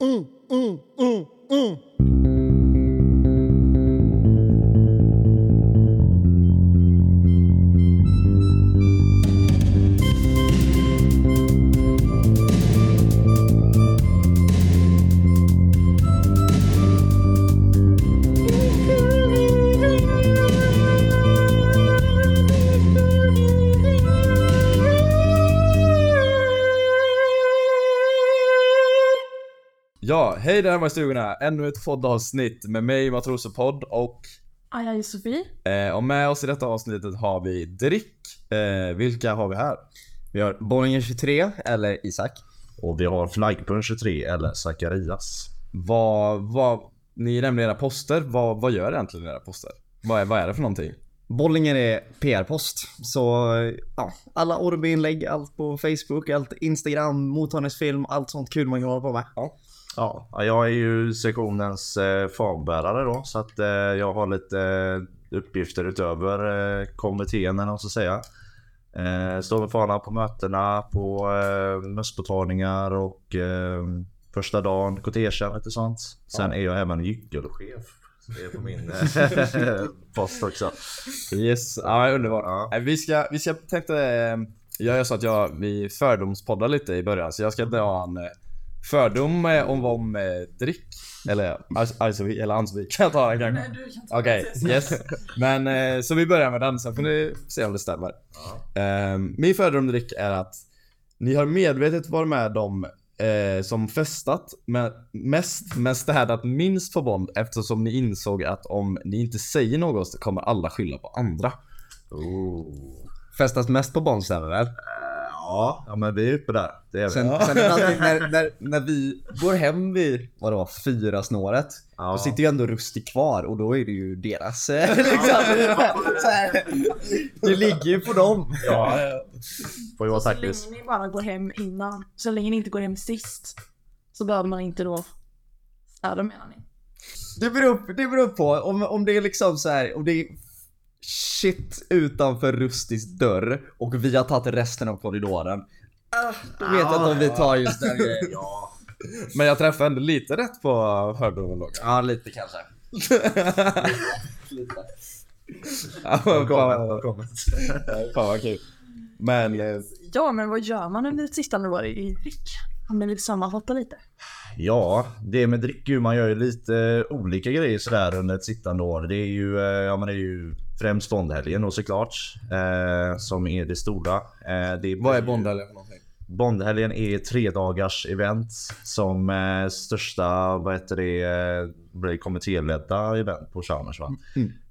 Mm, mm, mm, mm. Hej där hemma i stugorna! Ännu ett poddavsnitt med mig Matrosepodd och Aja Josefie. eh, och med oss i detta avsnittet har vi Drick. Eh, vilka har vi här? Vi har Bollinger 23, eller Isak. Och vi har Flaggpunch 23 eller Zacharias. Vad, vad, ni nämnde era poster, vad, vad gör egentligen era poster? Vad är, vad är det för någonting? Bollinger är PR-post. Så ja, alla Orby-inlägg, allt på Facebook, allt Instagram, mottagningsfilm, allt sånt kul man kan hålla på med. Ja. Ja, jag är ju sektionens eh, fanbärare då så att eh, jag har lite eh, uppgifter utöver eh, kommittén eller ska säga. Eh, står med fanan på mötena, på eh, mösspåtagningar och eh, första dagen, kortegen lite sånt. Sen är jag även gyckelchef. Det är på min eh, post också. Yes, ja underbart. Ja. Eh, Vi ska, vi ska tänkte, eh, jag gör så att jag, vi fördomspoddar lite i början så jag ska dra en fördom eh, om vad om eh, drick. Eller Arsevik, eller Ansvik kan jag ta den kanske? du kan ta Okej, yes. Men eh, så vi börjar med den, sen får ni se om det stämmer. Eh, min fördom dryck är att ni har medvetet varit med dem eh, som festat med, mest men städat minst på Bond eftersom ni insåg att om ni inte säger något så kommer alla skylla på andra. Oh. Festas mest på Bonstämmer väl? Ja, ja, men vi är uppe där. Det är vi. Sen, sen alltid när, när, när vi går hem vid, vad det var, fyra snåret. Ja. Då sitter ju ändå Rusty kvar och då är det ju deras eh, liksom, så här, Det ligger ju på dem. Ja, får ju vara Så länge ni bara går hem innan, så länge ni inte går hem sist, så behöver man inte då städa menar ni? Det beror, det beror på om, om det är liksom så här, om det är shit utanför Rustys dörr och vi har tagit resten av korridoren. Ah, då vet jag inte om vi tar just den grejen. Ja. Men jag träffade ändå lite rätt på fördomen dock. Ja, lite kanske. Ja, fan, vad- fan vad kul. Men eh, Ja, men vad gör man under ett sista år i dryck? Om ni vill sammanfatta lite. Ja, det med drick man gör ju lite olika grejer sådär under ett sittande år. Det är ju, eh, ja men det är ju främst Bondhelgen då såklart. Eh, som är det stora. Eh, det vad är Bondhelgen för någonting? Bondhelgen är tre dagars event som eh, största, vad heter det, eh, blir kommittéledda event på Chalmers va?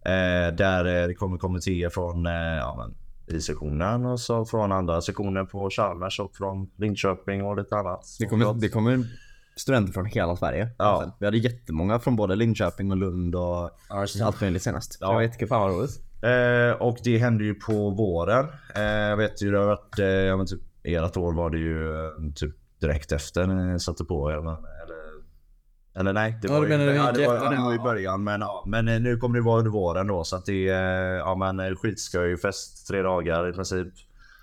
Eh, där eh, det kommer kommittéer från eh, ja, men, i sektionen och så från andra sektioner på Chalmers och från Linköping och lite annat. Det kommer, det kommer studenter från hela Sverige. Ja. Vi hade jättemånga från både Linköping och Lund och allt möjligt senast. Ja. Det var jättekul. Fan vad roligt. Eh, och det hände ju på våren. Eh, jag vet ju det har varit, eh, ja, men typ ert år var det ju eh, typ direkt efter när ni satte på er. Men, eller, nej, det Ja, var, ju, menar ja, det var, ja, det var i början. Men, ja, men eh, nu kommer det vara under våren då så att det är ja, men eh, skitskoj fest tre dagar i princip.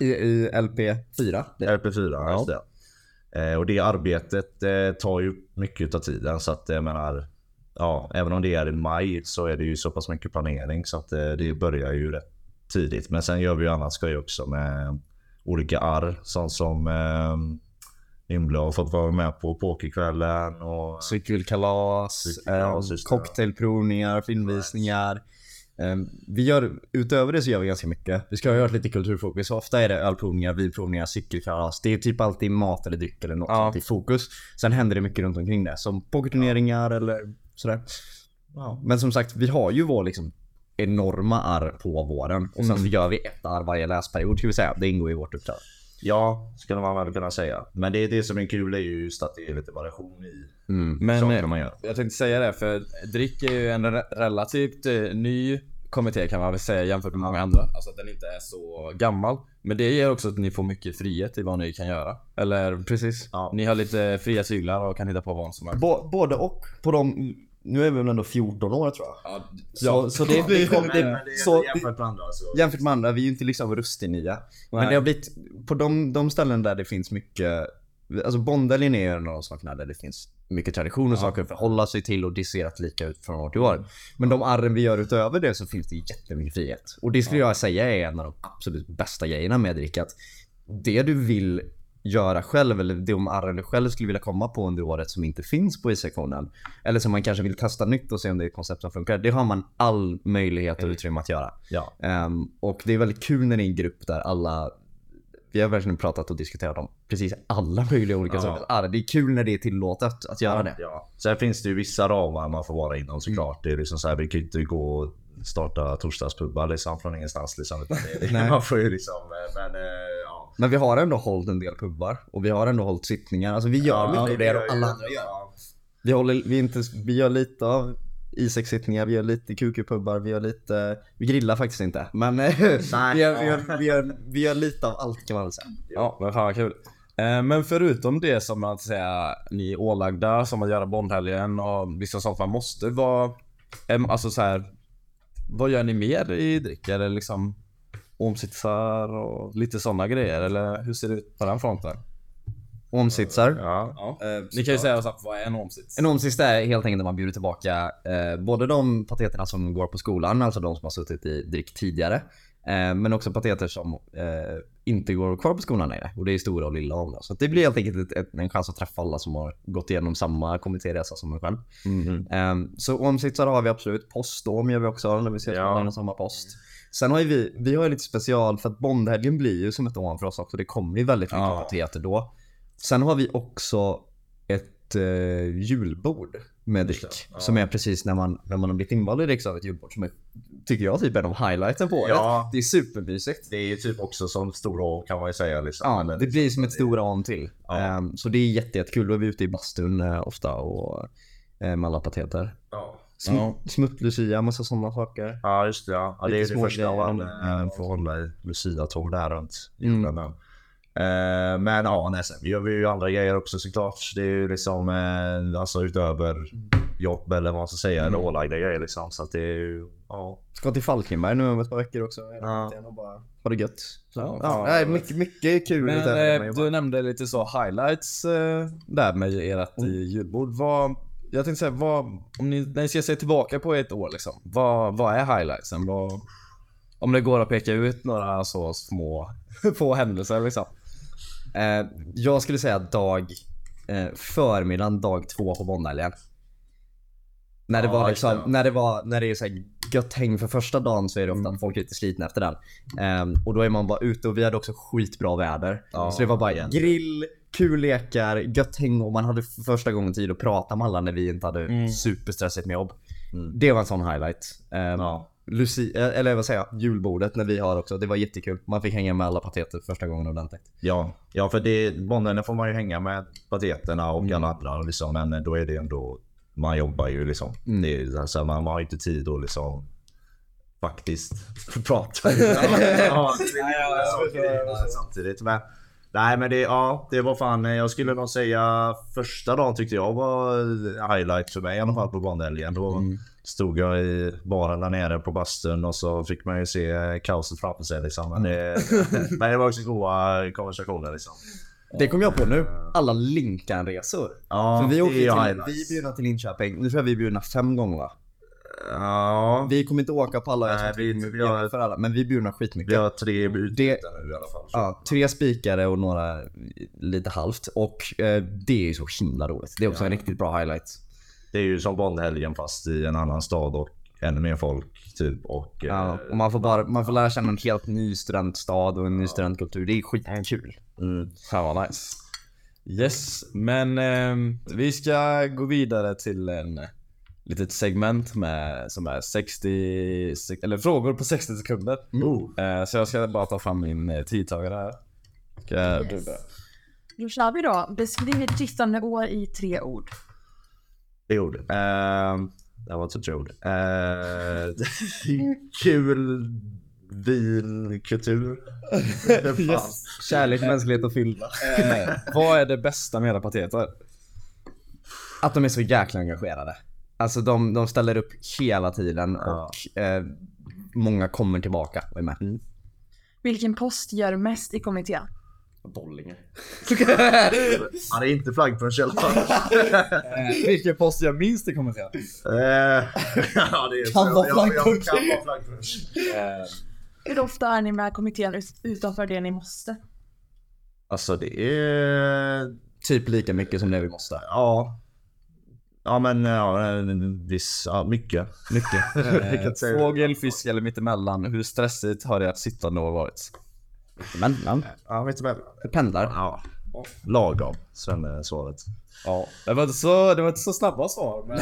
I, i LP4. Det. LP4, just det. Eh, och det arbetet eh, tar ju mycket av tiden så att jag menar Ja, även om det är i maj så är det ju så pass mycket planering så att eh, det börjar ju rätt tidigt. Men sen gör vi ju annat skoj också med olika arr. Sånt som eh, Himla har fått vara med på pokerkvällen och Cykelkalas, Cykelkalas, eh, cocktailprovningar, filmvisningar. Eh, vi gör, utöver det så gör vi ganska mycket. Vi ska ha gjort lite kulturfokus. Ofta är det ölprovningar, vinprovningar, cykelkalas. Det är typ alltid mat eller dryck eller något Ja. i fokus. Sen händer det mycket runt omkring det. Som pokerturneringar eller sådär. ja. Men som sagt, vi har ju vår liksom enorma arr på våren. Och sen gör vi ett arr varje läsperiod ska vi säga. Det ingår i vårt uppdrag. Ja, skulle man väl kunna säga. Men det, det som är kul är ju just att det är lite variation i Men sakerna eh, man gör. jag tänkte säga det för Drick är ju en re- relativt eh, ny kommitté kan man väl säga jämfört med många andra. Alltså att den inte är så gammal. Men det ger också att ni får mycket frihet i vad ni kan göra. Eller Precis. Ja. ni har lite fria tyglar och kan hitta på vad som helst. Både och. På de, nu är vi väl ändå 14 år tror jag. Ja, Så, så det, det, kom, det, så, jämfört med andra så... jämfört med andra, vi är ju inte liksom rustignya. Men det har blivit, på de, de ställen där det finns mycket, alltså Bondalin är ju en av de sakerna där det finns mycket tradition och saker att förhålla sig till och det ser rätt lika ut från år till år. Men de arren vi gör utöver det så finns det jättemycket frihet. Och det skulle jag säga är en av de absolut bästa grejerna med Drick. Att det du vill göra själv eller de arren du själv skulle vilja komma på under året som inte finns på i-sektionen. Eller som man kanske vill testa nytt och se om det är ett koncept som funkar. Det har man all möjlighet och utrymme att göra. Ja. Ehm, och det är väldigt kul när det är en grupp där alla vi har verkligen pratat och diskuterat om precis alla möjliga olika Ja. arr. Det är kul när det är tillåtet att göra det. Ja. Sen finns det ju vissa ramar man får vara inom såklart. Det är liksom så här, vi kan ju inte gå och starta torsdagspubbar liksom från ingenstans liksom. Det, man får ju liksom, eh, men eh, ja. Men vi har ändå hållit en del pubbar och vi har ändå hållit sittningar. Alltså vi gör mycket av det och alla andra gör. Vi, håller, vi, inte, vi gör lite av Isak-sittningar, vi gör lite QQ-pubbar, vi gör lite... Vi grillar faktiskt inte. Men eh, vi, gör, vi, gör, vi, gör, vi gör lite av allt kan man väl säga. Ja, men fan vad kul. Eh, Men förutom det som man säga, ni är ålagda, som att göra Bondhelgen och liksom sånt man måste vara... Alltså så här, Vad gör ni mer i dryck? Eller liksom omsitsar och lite sådana grejer? Eller hur ser det ut på den fronten? Omsitsar. Ja. Ja. Ni kan ju säga snabbt, vad är en omsits? En omsits är helt enkelt när man bjuder tillbaka eh, både de pateterna som går på skolan, alltså de som har suttit i dryck tidigare. Eh, men också pateter som eh, inte går kvar på skolan längre. Och det är stora och lilla om det. Så det blir helt enkelt ett, ett, en chans att träffa alla som har gått igenom samma kommitteresa som en själv. Mm. Eh, så omsitsar har vi absolut. Postdom gör vi också när vi ses Ja. på samma post. Sen har ju vi, vi har ju lite special för att Bondhelgen blir ju som ett ån för oss också. Det kommer ju väldigt mycket Ja. pateter då. Sen har vi också ett eh, julbord med dryck. Som är precis när man, när man har blivit invald i riksdagen ett julbord. Som är, tycker jag, typ en av highlightsen på. Ja. Det är supermysigt. Det är ju typ också som stora år kan man ju säga liksom. Ja, det blir som ett stora an till. Ja. Ehm, så det är jätte, jättekul. Då är vi ute i bastun eh, ofta och eh, med alla pateter. Ja. Sm- Ja. Smutt-Lucia, massa sådana saker. Ja just det ja. ja det är det första alla. äh, Få hålla i Lucia-tåg där runt Mm. julen. Eh, men ja, nej, sen gör vi ju andra grejer också såklart. Det är ju liksom eh, alltså utöver jobb eller vad man ska säga, eller ålagda grejer liksom. Så att det är ju, ja. Ska till Falkenberg nu om ett par veckor också. Ja. Och bara ha det gött. Ja, ja, nej, mycket, mycket kul. Men du nämnde lite så highlights där med ert mm. julbord. Vad, jag tänkte säga, vad, om ni, när ni ska se tillbaka på ett år liksom. Vad, vad är highlightsen? Vad, om det går att peka ut några så små få händelser liksom. Eh, jag skulle säga dag eh, förmiddagen dag två på Bondhelgen. När det Ja, var liksom, det. när det var, när det är så här gött häng för första dagen så är det ofta Mm. att folk är lite slitna efter den. Ehm, och då är man bara ute och vi hade också skitbra väder. Ja, så det var bara grill, kul lekar, gött häng och man hade för första gången tid att prata med alla när vi inte hade superstressigt med jobb. Mm. Det var en sån highlight. Ehm, Ja. Lucia, eller vad säger jag, julbordet när vi har också. Det var jättekul. Man fick hänga med alla pateter första gången ordentligt. Ja, ja för det, Bondhelgen får man ju hänga med pateterna och alla andra liksom, men då är det ändå, man jobbar ju liksom. Mm. Det är, alltså, man har ju inte tid att liksom faktiskt prata. ja, samtidigt. Men, nej men det, ja, det var fan, jag skulle nog säga första dagen tyckte jag var highlight för mig i alla fall på Bondhelgen. Då stod jag i baren där nere på bastun och så fick man ju se kaoset framför sig liksom. Men det, men det var också goda konversationer liksom. Det kom jag på nu. Alla Linkan-resor. Ja, För vi åkte till, vi bjudna till Linköping. Nu tror jag vi är bjudna fem gånger va? Ja, Vi kommer inte åka på alla. Nej, vi- vi har- för alla. Men vi bjudna vi skitmycket. har tre bud Det- nu i alla fall. Ja, tre spikare och några lite halvt. Och eh, det är ju så himla roligt. Det är också en riktigt bra highlight. Det är ju som Bondhelgen fast i en annan stad och ännu mer folk typ. Och, Ja, eh, och man får, bara, man får lära känna en helt ny studentstad och en ny studentkultur. Det är skitkul. mm. Fan vad nice. Yes, men ehm, vi ska gå vidare till en litet segment med som är 60 sek- eller frågor på 60 sekunder. Oh. Eh, så jag ska bara ta fram min eh, tidtagare här. Ska du Yes. börja? Då kör vi då. Beskriv ett skiftande år i tre ord. Det ord. Uh, det var inte ett ord. Uh, kul bilkultur. yes. Kärlek, mänsklighet och fylla. Eh, vad är det bästa med era pateter? Att de är så jäkla engagerade. Alltså de, de ställer upp hela tiden och eh, många kommer tillbaka och är med. Vilken post gör mest i kommittén? Bollinge. Han är inte flaggpunch i alla fall. Vilken post jag minst i kommentera. Eh, ja, det är Kan vara flaggpunch. Kan vara flaggpunch. Hur ofta är ni med kommittén ut- utanför det ni måste? Alltså det är... Typ lika mycket som det vi måste. Ja. Ja men ja, viss, ja, mycket. Mycket. Säga- Fågel, fisk eller mittemellan. Hur stressigt har ert sittande år varit? Men, ja, Ja, vet du det pendlar. Ja. Lagom, Sven är svaret. Ja. Det var inte så, det var inte så snabba svar. Men,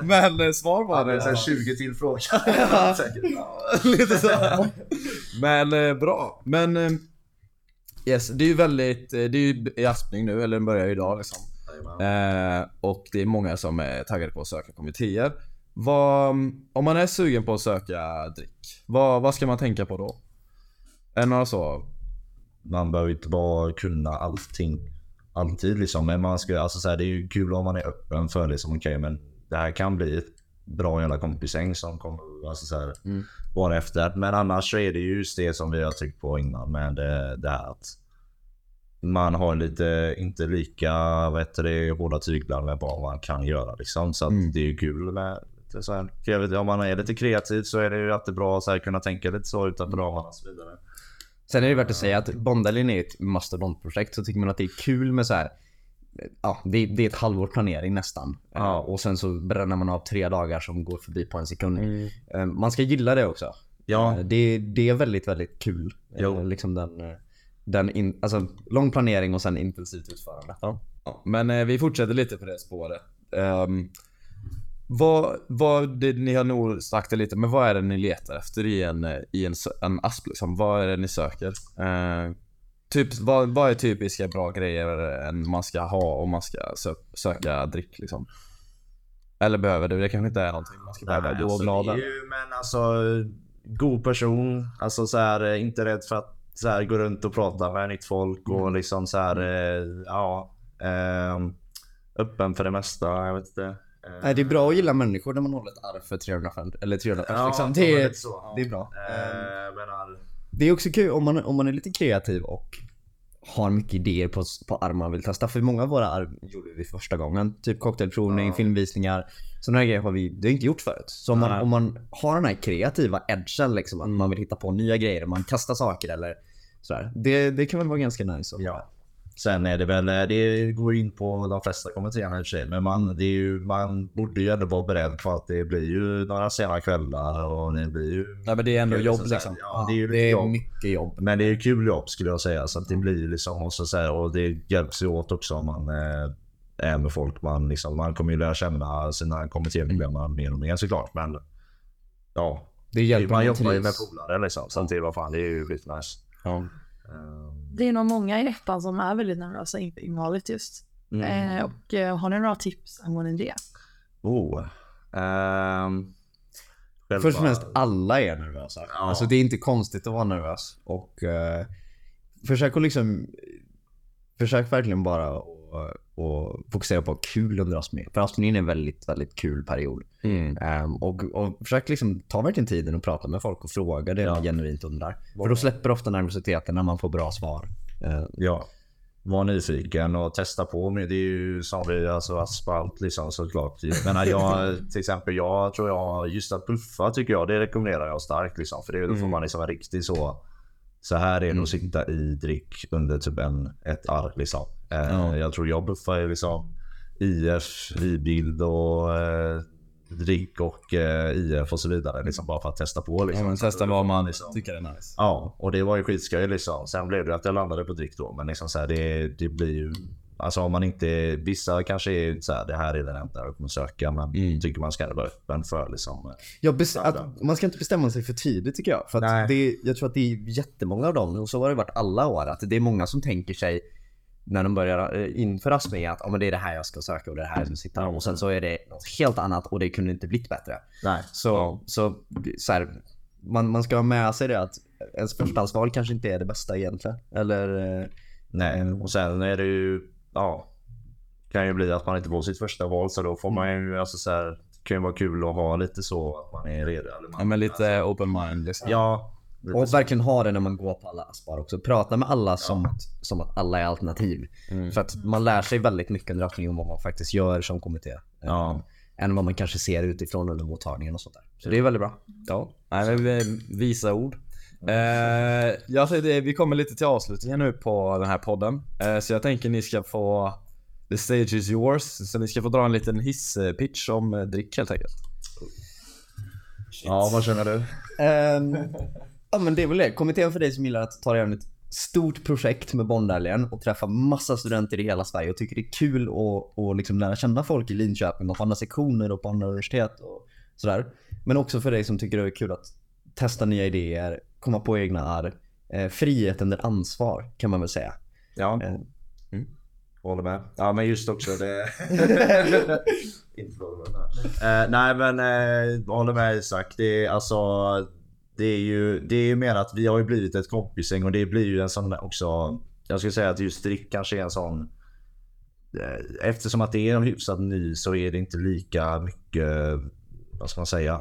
men eh, svar var det. Sen 20 till frågor. Säkert. Lite så. Men eh, bra. Men eh, yes, det är ju väldigt, eh, det är ju i Aspning nu, eller den börjar ju idag liksom. Eh, och det är många som är taggade på att söka kommittéer. Vad, om man är sugen på att söka drick, vad, vad ska man tänka på då? Är det några så? Man behöver inte bara kunna allting. Alltid liksom. Men man ska, alltså så här, det är ju kul om man är öppen för liksom, okej men det här kan bli ett bra jävla kompisgäng som kommer alltså, så här, vara efter. Men annars så är det ju just det som vi har tryckt på innan med det, det här att man har lite, inte lika heter det, hårda tyglar med vad man kan göra liksom. Så att det är ju kul med lite så här, jag vet, om man är lite kreativ så är det ju alltid bra att kunna tänka lite så utanför ramarna och så vidare. Sen är det värt att säga att Bondalin är ett mastodontprojekt så tycker man att det är kul med så här. Ja, det, det är ett halvår planering nästan. Ja. Och sen så bränner man av tre dagar som går förbi på en sekund. Eh, Man ska gilla det också. Ja. Eh, Det, det är väldigt, väldigt kul. Eh, Jo. Liksom den, eh, den in, alltså lång planering och sen intensivt utförande. Ja. Ja, men eh, vi fortsätter lite på det spåret. Um, vad, vad det, ni har nog sagt det lite, men vad är det ni letar efter i en, i en, en asp liksom? Vad är det ni söker? Eh, typ, vad, vad är typiska bra grejer man ska ha om man ska sö söka drick liksom? Eller behöver det? Det kanske inte är någonting man ska behöva alltså, Men alltså, god person. Alltså så här, eh, inte rädd för att så här, gå runt och prata med nytt folk och liksom så här, eh, ja. ehm, öppen för det mesta, jag vet inte. Nej, det är bra att gilla människor när man håller ett arv för 350 eller 300 pers Ja, liksom. det, är, så, ja. det är bra. menar, Det är också kul om man, om man är lite kreativ och har mycket idéer på, på arv man vill testa. För många av våra arv gjorde vi första gången. Typ cocktailprovning, filmvisningar. Sådana grejer har vi det har inte gjort förut. Så om man, om man har den här kreativa edgen liksom, att man vill hitta på nya grejer, man kastar saker eller sådär. Det, det kan väl vara ganska nice. ja. Sen är det väl, eh, det går ju in på de flesta kommentarerna i och för sig. Men man, det är ju, man borde ju ändå vara beredd på att det blir ju några sena kvällar och det blir ju... Nej men det är ändå jobb liksom. Ja, det är ju det är jobb. mycket jobb. Men det är ju kul jobb skulle jag säga. Så att det blir liksom, och, så säga, och det hjälps ju åt också om man eh, är med folk. Man, liksom, man kommer ju lära känna sina kommittémedlemmar mer och mer såklart. Men ja, Det hjälper man jobbar ju med polare liksom. Så att det, vad fan, det är ju skitnice. Ja. Ehm, Det är nog många i ettan som är väldigt nervösa inför invalet just. Mm. Eh, och eh, har ni några tips angående det? Oh. ehm, själva- Först och främst, alla är nervösa. Ja. Alltså det är inte konstigt att vara nervös. Och eh, försök att liksom... Försök verkligen bara och fokusera på kul under Asmin. För Asmin är en väldigt, väldigt kul period. Mm. Ehm, och, och försök liksom ta verkligen tiden och prata med folk och fråga det Ja. man genuint undrar. För då släpper ofta nervositeten när man får bra svar. Eh, Ja. Var nyfiken och testa på. Men det är ju som vi, alltså asfalt liksom såklart. Menar jag, till exempel jag tror jag, just att puffa tycker jag, det rekommenderar jag starkt liksom. För det, då får man liksom en riktig så, så här är det att sitta i drick under typ en, ett arr liksom. Eh, Jag tror jag puffar är liksom IF, i-bild och eh, drick och eh, IF och så vidare. Liksom bara för att testa på Ja, liksom. Så testa vad man liksom- tycker är nice. Ja, och det var ju skitskoj liksom. Sen blev det att jag landade på drick då. Men liksom så här, det, det blir ju... Alltså om man inte... Vissa kanske är så här, det här är den enda jag kommer söka. Men Mm. tycker man ska vara öppen för liksom. Ja, bes- att, man ska inte bestämma sig för tidigt tycker jag. För att det, jag tror att det är jättemånga av dem, och så har det varit alla år, att det är många som tänker sig när de börjar eh, inför Asmi att oh, men det är det här jag ska söka och det är det här jag ska sitta och sen så är det något helt annat och det kunde inte blivit bättre. Nej. Så, så, så här, man, man ska ha med sig det att ens förstahandsval kanske inte är det bästa egentligen. Eller... eh, Nej, och sen är det ju... Ja. Kan ju bli att man inte får sitt första val. Så då får man ju alltså så här... Det kan ju vara kul att ha lite så att man är redo. Eller man, Ja, men lite open mind liksom. Ja, Och verkligen ha det när man går på alla aspar också. Prata med alla som, att, som att alla är alternativ. För att man lär sig väldigt mycket under öppning om vad man faktiskt gör som kommitté. Ja. Än vad man kanske ser utifrån under mottagningen och sånt där. Så det är väldigt bra. Ja, nej, men vi- visa ord. Eh, jag säger det, vi kommer lite till avslutningen nu på den här podden. Eh, så jag tänker ni ska få The stage is yours. Så ni ska få dra en liten hisspitch om eh, dryck helt enkelt. Ja, vad känner du? Ehm, ja men det är väl det. Kommittén för dig som gillar att ta dig an ett stort projekt med Bondhelgen och träffa massa studenter i hela Sverige och tycker det är kul att och liksom lära känna folk i Linköping och på andra sektioner och på andra universitet och sådär. Men också för dig som tycker det är kul att testa nya idéer, komma på egna arr. Eh, frihet under ansvar kan man väl säga. Ja, Eh, håller med. Ja, men just också det... Inte. Eh, nej, men eh, håller med Isak. Det är alltså... Det är ju det är ju mer att vi har ju blivit ett kompisgäng och det blir ju en sån där också... Jag skulle säga att just drick kanske är en sån... Eftersom att det är en hyfsat ny så är det inte lika mycket... Vad ska man säga?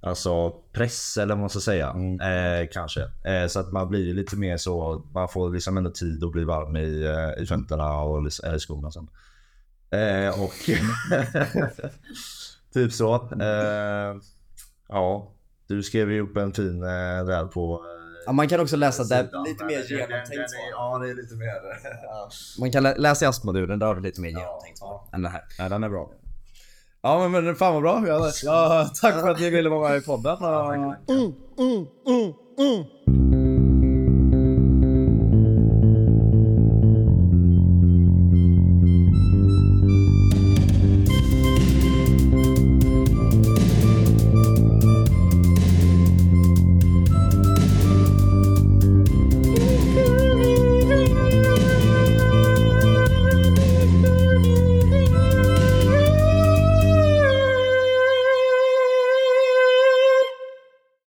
Alltså press eller vad man ska säga. Eh, kanske. Eh, så att man blir lite mer så. Man får liksom ändå tid att bli varm i, eh, i fötterna och eller i skorna sen. Eh, och typ så. Eh, ja, du skrev ju upp en fin eh, där på eh, Ja, man kan också läsa där lite mer genomtänkt svar. Ja, det är lite mer. ja. Man kan lä- läsa i ASP-modulen, där har du lite mer genomtänkt svar än det här. Nej, den är bra. Ja men, men fan vad bra. Ja, ja, tack för att ni ville vara med i podden. Mm, mm, mm, mm.